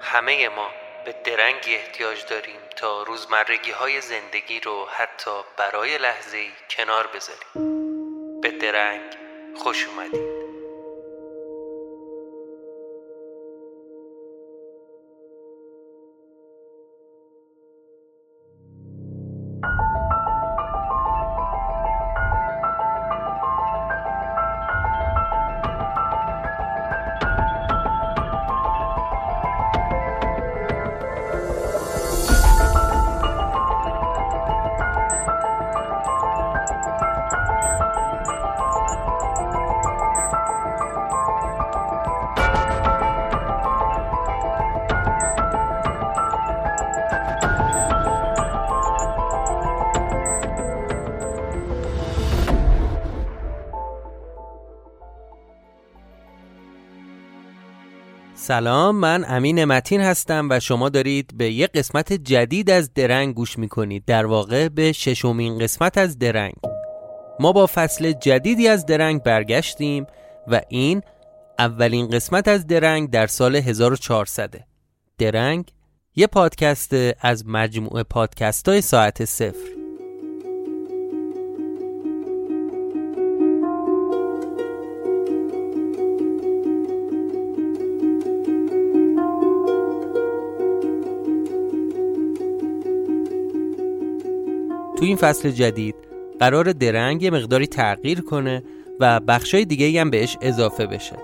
همه ما به درنگی احتیاج داریم تا روزمرگی های زندگی رو حتی برای لحظه کنار بذاریم. به درنگ خوش اومدید. سلام من امین متین هستم و شما دارید به یک قسمت جدید از درنگ گوش می‌کنید. در واقع به ششمین قسمت از درنگ. ما با فصل جدیدی از درنگ برگشتیم و این اولین قسمت از درنگ در سال 1400 درنگ یه پادکست از مجموعه پادکست های ساعت صفر. تو این فصل جدید قرار درنگ یه مقداری تغییر کنه و بخشای دیگه هم بهش اضافه بشه.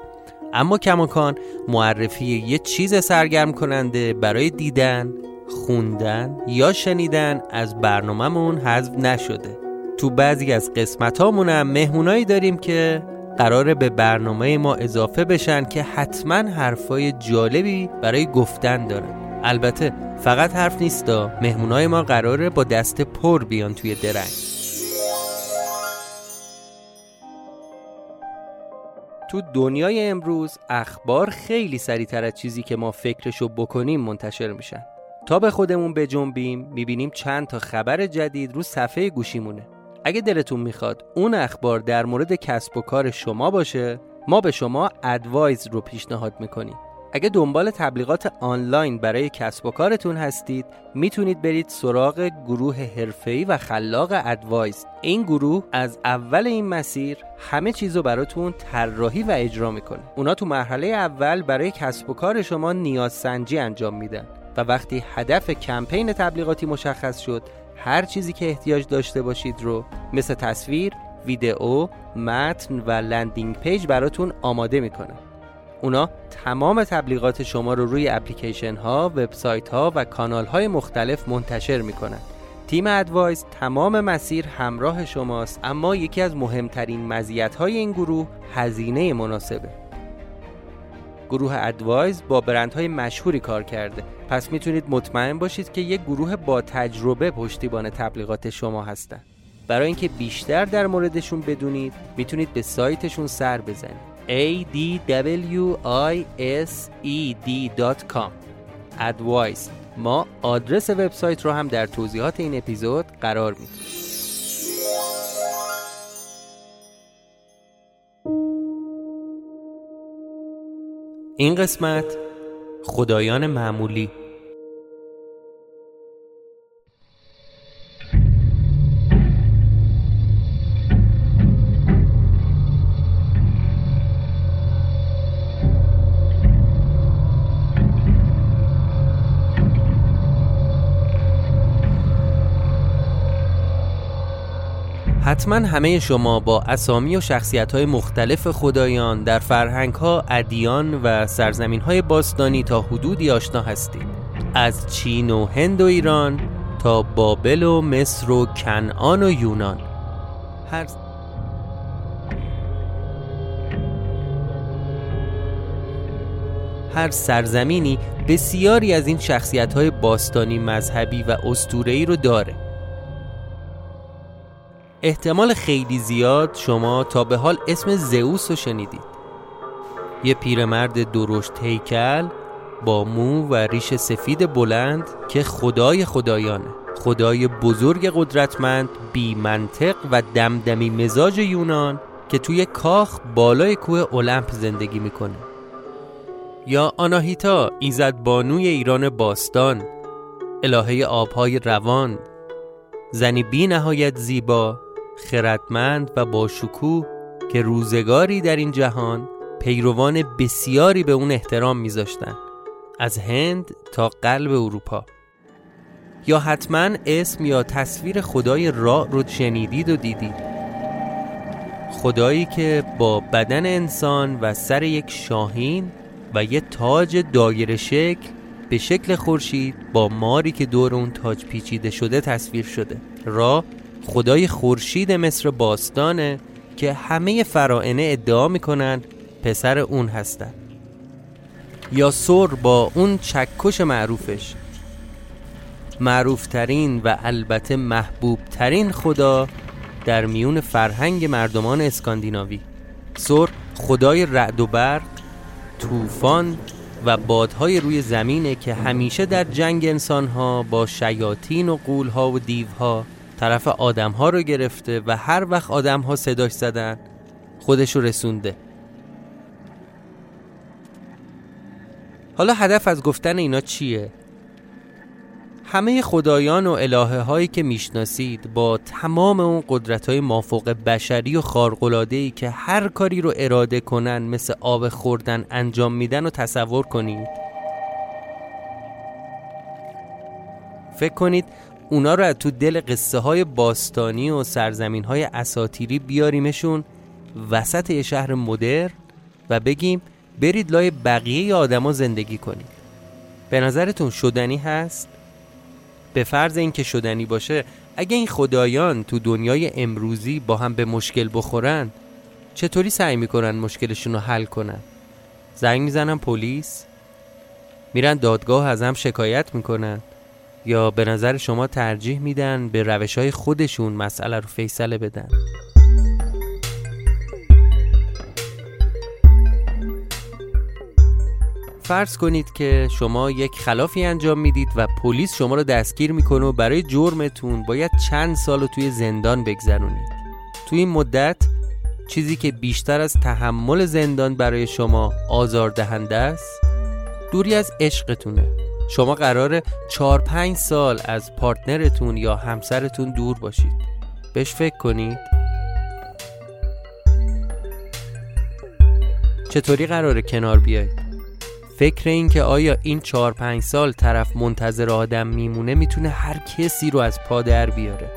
اما کماکان معرفی یه چیز سرگرم کننده برای دیدن، خوندن یا شنیدن از برنامهمون حذف نشده. تو بعضی از قسمت هم مهمونایی داریم که قراره به برنامه ما اضافه بشن که حتما حرفای جالبی برای گفتن دارن. البته فقط حرف نیستا مهمونای ما قراره با دست پر بیان توی درنگ تو دنیای امروز اخبار خیلی سریعتر از چیزی که ما فکرشو بکنیم منتشر میشن. تا به خودمون بجنبیم می‌بینیم چند تا خبر جدید رو صفحه گوشیمونه. اگه دلتون می‌خواد اون اخبار در مورد کسب و کار شما باشه ما به شما ادوایز رو پیشنهاد می‌کنیم. اگه دنبال تبلیغات آنلاین برای کسب و کارتون هستید می‌تونید برید سراغ گروه حرفه‌ای و خلاق ادوایز این گروه از اول این مسیر همه چیزو براتون طراحی و اجرا می‌کنه. اونا تو مرحله اول برای کسب و کار شما نیاز سنجی انجام میدن و وقتی هدف کمپین تبلیغاتی مشخص شد هر چیزی که احتیاج داشته باشید رو مثل تصویر، ویدئو، متن و landing page براتون آماده می‌کنه. اونا تمام تبلیغات شما رو روی اپلیکیشن ها، وبسایت ها و کانال های مختلف منتشر می‌کنن. تیم ادوایز تمام مسیر همراه شماست اما یکی از مهمترین مزیت های این گروه هزینه مناسبه. گروه ادوایز با برندهای مشهوری کار کرده پس می‌تونید مطمئن باشید که یک گروه با تجربه پشتیبان تبلیغات شما هستند. برای اینکه بیشتر در موردشون بدونید می‌تونید به سایتشون سر بزنید a d w i s e d.com advice. ما آدرس وبسایت رو هم در توضیحات این اپیزود قرار میدیم. این قسمت خدایان معمولی. حتما همه شما با اسامی و شخصیت های مختلف خدایان در فرهنگ ها، ادیان و سرزمین های باستانی تا حدودی آشنا هستید. از چین و هند و ایران تا بابل و مصر و کنعان و یونان. هر هر سرزمینی بسیاری از این شخصیت های باستانی مذهبی و استورهی رو داره. احتمال خیلی زیاد شما تا به حال اسم زئوس رو شنیدید. یه پیرمرد درشت هیکل با مو و ریش سفید بلند که خدای خدایانه خدای بزرگ قدرتمند بی منطق و دمدمی مزاج یونان که توی کاخ بالای کوه المپ زندگی می‌کنه. یا آناهیتا ایزد بانوی ایران باستان الهه آبهای روان زنی بی نهایت زیبا خردمند و باشکوه که روزگاری در این جهان پیروان بسیاری به اون احترام میذاشتن از هند تا قلب اروپا. یا حتما اسم یا تصویر خدای را رو شنیدید و دیدید. خدایی که با بدن انسان و سر یک شاهین و یه تاج دایر شکل به شکل خورشید با ماری که دور اون تاج پیچیده شده تصویر شده. را خدای خورشید مصر باستانه که همه فرائنه ادعا می‌کنن پسر اون هستن. یا سر با اون چکش معروفش. معروفترین و البته محبوبترین خدا در میون فرهنگ مردمان اسکاندیناوی. سر خدای رعد و برق طوفان و بادهای روی زمینه که همیشه در جنگ انسانها با شیاطین و قولها و دیوها طرف آدمها رو گرفته و هر وقت آدمها صداش زدن خودش رو رسونده حالا هدف از گفتن اینا چیه؟ همه خدایان و الهه هایی که می‌شناسید با تمام اون قدرت های مافوق بشری و خارقلاده که هر کاری رو اراده کنن مثل آب خوردن انجام میدن و تصور کنید فکر کنید اونا رو از تو دل قصه های باستانی و سرزمین های اساتیری بیاریمشون وسط یه شهر مدر و بگیم برید لای بقیه آدما زندگی کنید. به نظرتون شدنی هست؟ به فرض اینکه شدنی باشه اگه این خدایان تو دنیای امروزی با هم به مشکل بخورن چطوری سعی می‌کنن مشکلشون رو حل کنن؟ زنگ می‌زنن پلیس؟ میرن دادگاه از هم شکایت می‌کنن؟ یا به نظر شما ترجیح میدن به روش های خودشون مسئله رو فیصله بدن؟ فرض کنید که شما یک خلافی انجام می‌دید و پلیس شما رو دستگیر می‌کنه و برای جرمتون باید چند سال توی زندان بگذرونید. توی این مدت چیزی که بیشتر از تحمل زندان برای شما آزاردهنده است دوری از عشقتونه. شما قرار 4 5 سال از پارتنرتون یا همسرتون دور باشید. بهش فکر کنید. چطوری قراره کنار بیاید فکر این که آیا این چهار پنج سال طرف منتظر آدم میمونه می‌تونه هر کسی رو از پا در بیاره.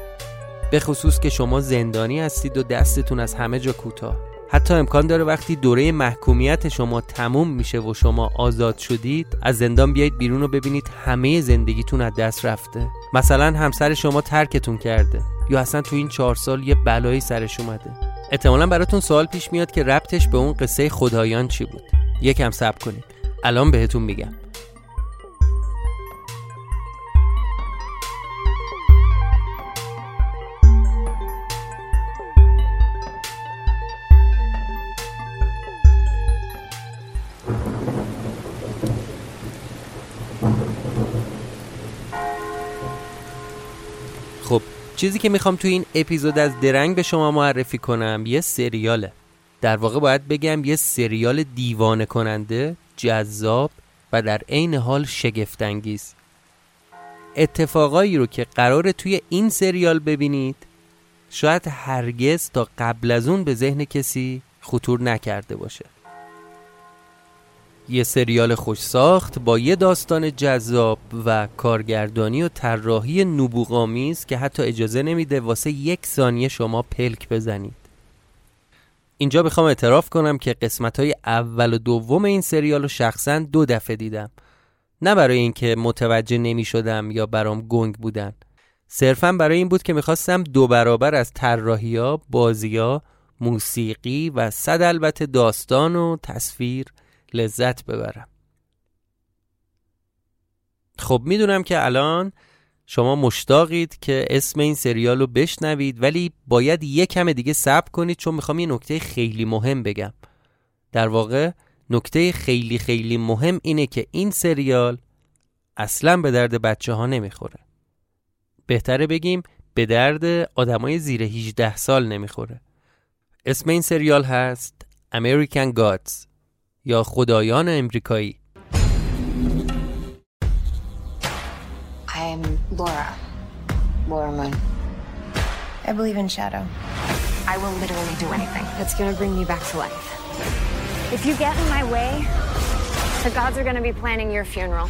به خصوص که شما زندانی هستید و دستتون از همه جا کوتاه. حتی امکان داره وقتی دوره محکومیت شما تموم میشه و شما آزاد شدید از زندان بیایید بیرون و ببینید همه زندگیتون از دست رفته. مثلا همسر شما ترکتون کرده یا اصلا تو این چهار سال یه بلایی سرش اومده. احتمالا براتون سوال پیش میاد که ربطش به اون قصه خدایان چی بود؟ یکم صبر کنید. الان بهتون میگم. چیزی که می‌خوام تو این اپیزود از درنگ به شما معرفی کنم یه سریاله. در واقع باید بگم یه سریال دیوانه کننده جذاب و در عین حال شگفتانگیز. اتفاقایی رو که قرار توی این سریال ببینید شاید هرگز تا قبل از اون به ذهن کسی خطور نکرده باشه. یه سریال خوش ساخت با یه داستان جذاب و کارگردانی و طراحی نبوغامیز که حتی اجازه نمیده واسه یک ثانیه شما پلک بزنید. اینجا می‌خوام اعتراف کنم که قسمت های اول و دوم این سریال رو شخصا دو دفعه دیدم. نه برای اینکه متوجه نمی شدم یا برام گنگ بودن. صرفا برای این بود که می‌خواستم دو برابر از طراحی‌ها، بازی‌ها، موسیقی و صد البته داستان و تصویر لذت ببرم. خب می‌دونم که الان شما مشتاقید که اسم این سریال رو بشنوید ولی باید یه کم دیگه صبر کنید چون می‌خوام یه نکته خیلی مهم بگم. در واقع نکته خیلی خیلی مهم اینه که این سریال اصلا به درد بچه ها نمی‌خوره. بهتره بگیم به درد آدمای زیر 18 سال نمی‌خوره. اسم این سریال هست American Gods. یا خدایان امریکایی I'm Laura. Laura Moon. I believe in shadow. I will literally do anything that's gonna bring me back to life. If you get in my way, the gods are gonna be planning your funeral.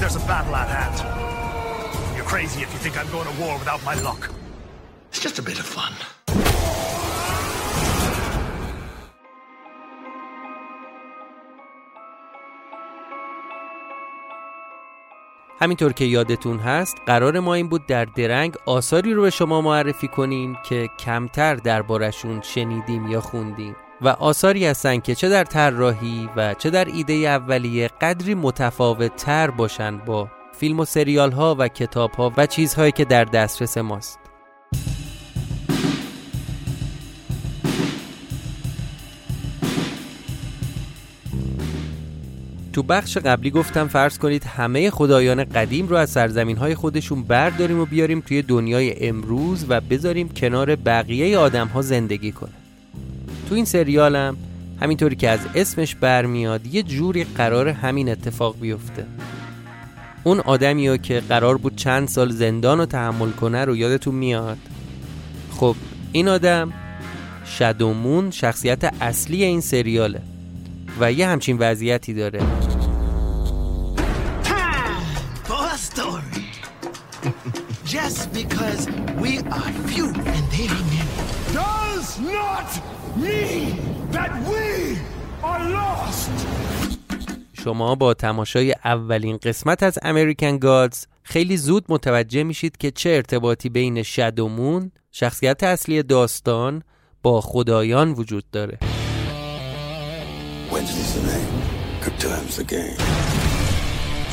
There's a battle at hand. You're crazy if you think I'm going to war without my luck. It's just a bit of fun. همینطور که یادتون هست قرار ما این بود در درنگ آثاری رو به شما معرفی کنیم که کمتر دربارشون شنیدیم یا خوندیم. و آثاری هستن که چه در طراحی و چه در ایده اولیه قدری متفاوت تر باشن با فیلم و سریال ها و کتاب ها و چیزهایی که در دسترس ماست. تو بخش قبلی گفتم فرض کنید همه خدایان قدیم رو از سرزمین های خودشون برداریم و بیاریم توی دنیای امروز و بذاریم کنار بقیه آدم ها زندگی کنه تو این سریالم همینطوری که از اسمش برمیاد یه جوری قرار همین اتفاق بیفته. اون آدمی که قرار بود چند سال زندان رو تحمل کنه رو یادتون میاد؟ خب این آدم شدومون شخصیت اصلی این سریاله و یه همچین وضعیتی داره. I few, and they are many. Does not mean that we are lost. شما با تماشای اولین قسمت از امریکن گادز خیلی زود متوجه میشید که چه ارتباطی بین شدومون شخصیت اصلی داستان با خدایان وجود داره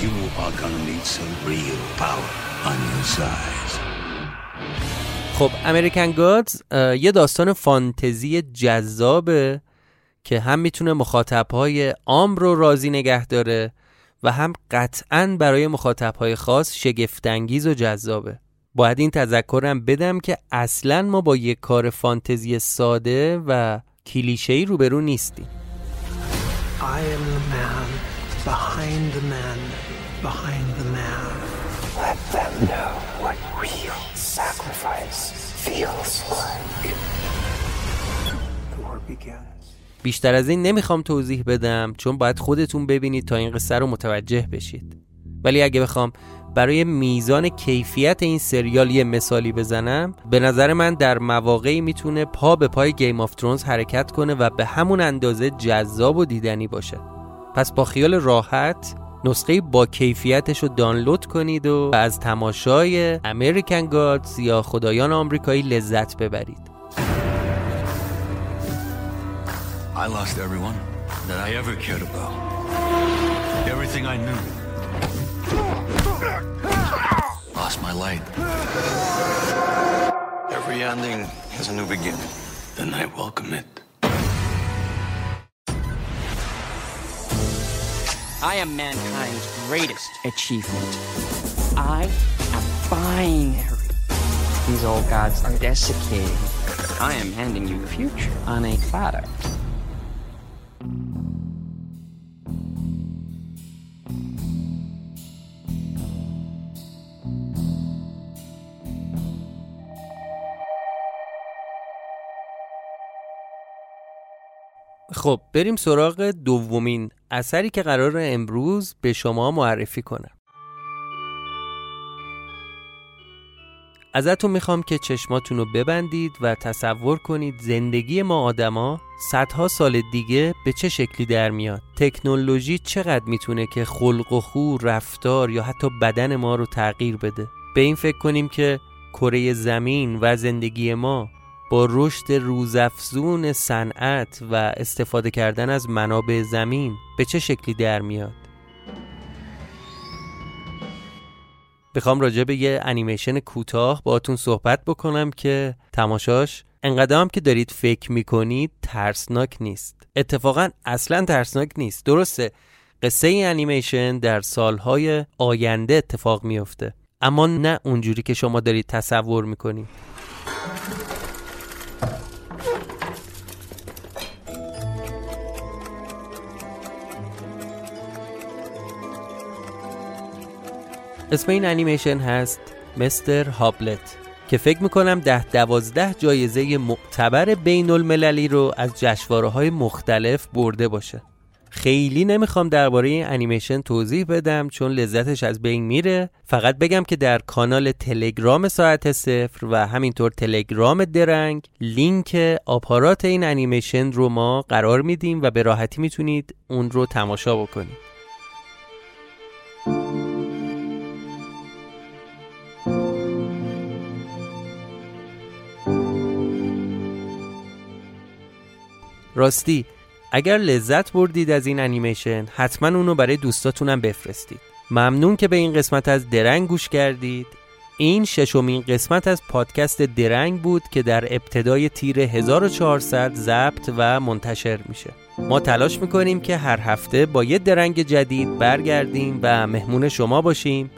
You are gonna need some real power on your size. خب امریکن گادز یه داستان فانتزی جذابه که هم می‌تونه مخاطبهای عام رو راضی نگه داره و هم قطعا برای مخاطبهای خاص شگفتانگیز و جذابه. باید این تذکرم بدم که اصلا ما با یک کار فانتزی ساده و کلیشه‌ای روبرو نیستیم. I am the man behind the man behind the man. Let them know what real بیشتر از این نمی‌خوام توضیح بدم چون باید خودتون ببینید تا این قصه رو متوجه بشید. ولی اگه بخوام برای میزان کیفیت این سریال یه مثالی بزنم به نظر من در مواقعی می‌تونه پا به پای Game of Thrones حرکت کنه و به همون اندازه جذاب و دیدنی باشه. پس با خیال راحت نسخه با کیفیتش رو دانلود کنید و از تماشای American Gods یا خدایان آمریکایی لذت ببرید I lost everyone that I ever cared about. Everything I knew. Lost my light. Every ending has a new beginning. Then I welcome it. I am mankind's greatest achievement. I am binary. These old gods are desiccating. I am handing you the future on a platter. خب بریم سراغ دومین اثری که قرار امروز به شما معرفی کنم. ازتون می‌خوام که چشماتون رو ببندید و تصور کنید زندگی ما آدما صدها سال دیگه به چه شکلی در میاد. تکنولوژی چقدر می‌تونه که خلق و خو رفتار یا حتی بدن ما رو تغییر بده؟ به این فکر کنیم که کره زمین و زندگی ما با رشد روزافزون صنعت و استفاده کردن از منابع زمین به چه شکلی در میاد؟ بخوام راجع به یه انیمیشن کوتاه باهاتون صحبت بکنم که تماشاش انقدر که دارید فکر می‌کنید ترسناک نیست. اتفاقا اصلا ترسناک نیست. درسته قصه این انیمیشن در سالهای آینده اتفاق میفته اما نه اونجوری که شما دارید تصور می‌کنید. اسم این انیمیشن هست مستر هابلت که فکر می‌کنم ده دوازده جایزه معتبر بین المللی رو از جشواره های مختلف برده باشه. خیلی نمی‌خوام درباره این انیمیشن توضیح بدم چون لذتش از بین میره. فقط بگم که در کانال تلگرام ساعت صفر و همینطور تلگرام درنگ لینک آپارات این انیمیشن رو ما قرار میدیم و به راحتی می‌تونید اون رو تماشا بکنید. راستی اگر لذت بردید از این انیمیشن حتما اونو برای دوستاتونم بفرستید. ممنون که به این قسمت از درنگ گوش کردید. این ششمین قسمت از پادکست درنگ بود که در ابتدای تیر 1400 ضبط و منتشر میشه. ما تلاش می‌کنیم که هر هفته با یه درنگ جدید برگردیم و مهمون شما باشیم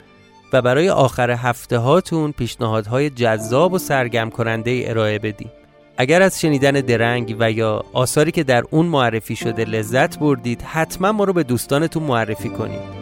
و برای آخر هفته هاتون پیشنهادهای جذاب و سرگرم کننده ارائه بدیم. اگر از شنیدن درنگ و یا آثاری که در اون معرفی شده لذت بردید حتما ما رو به دوستانتون معرفی کنید.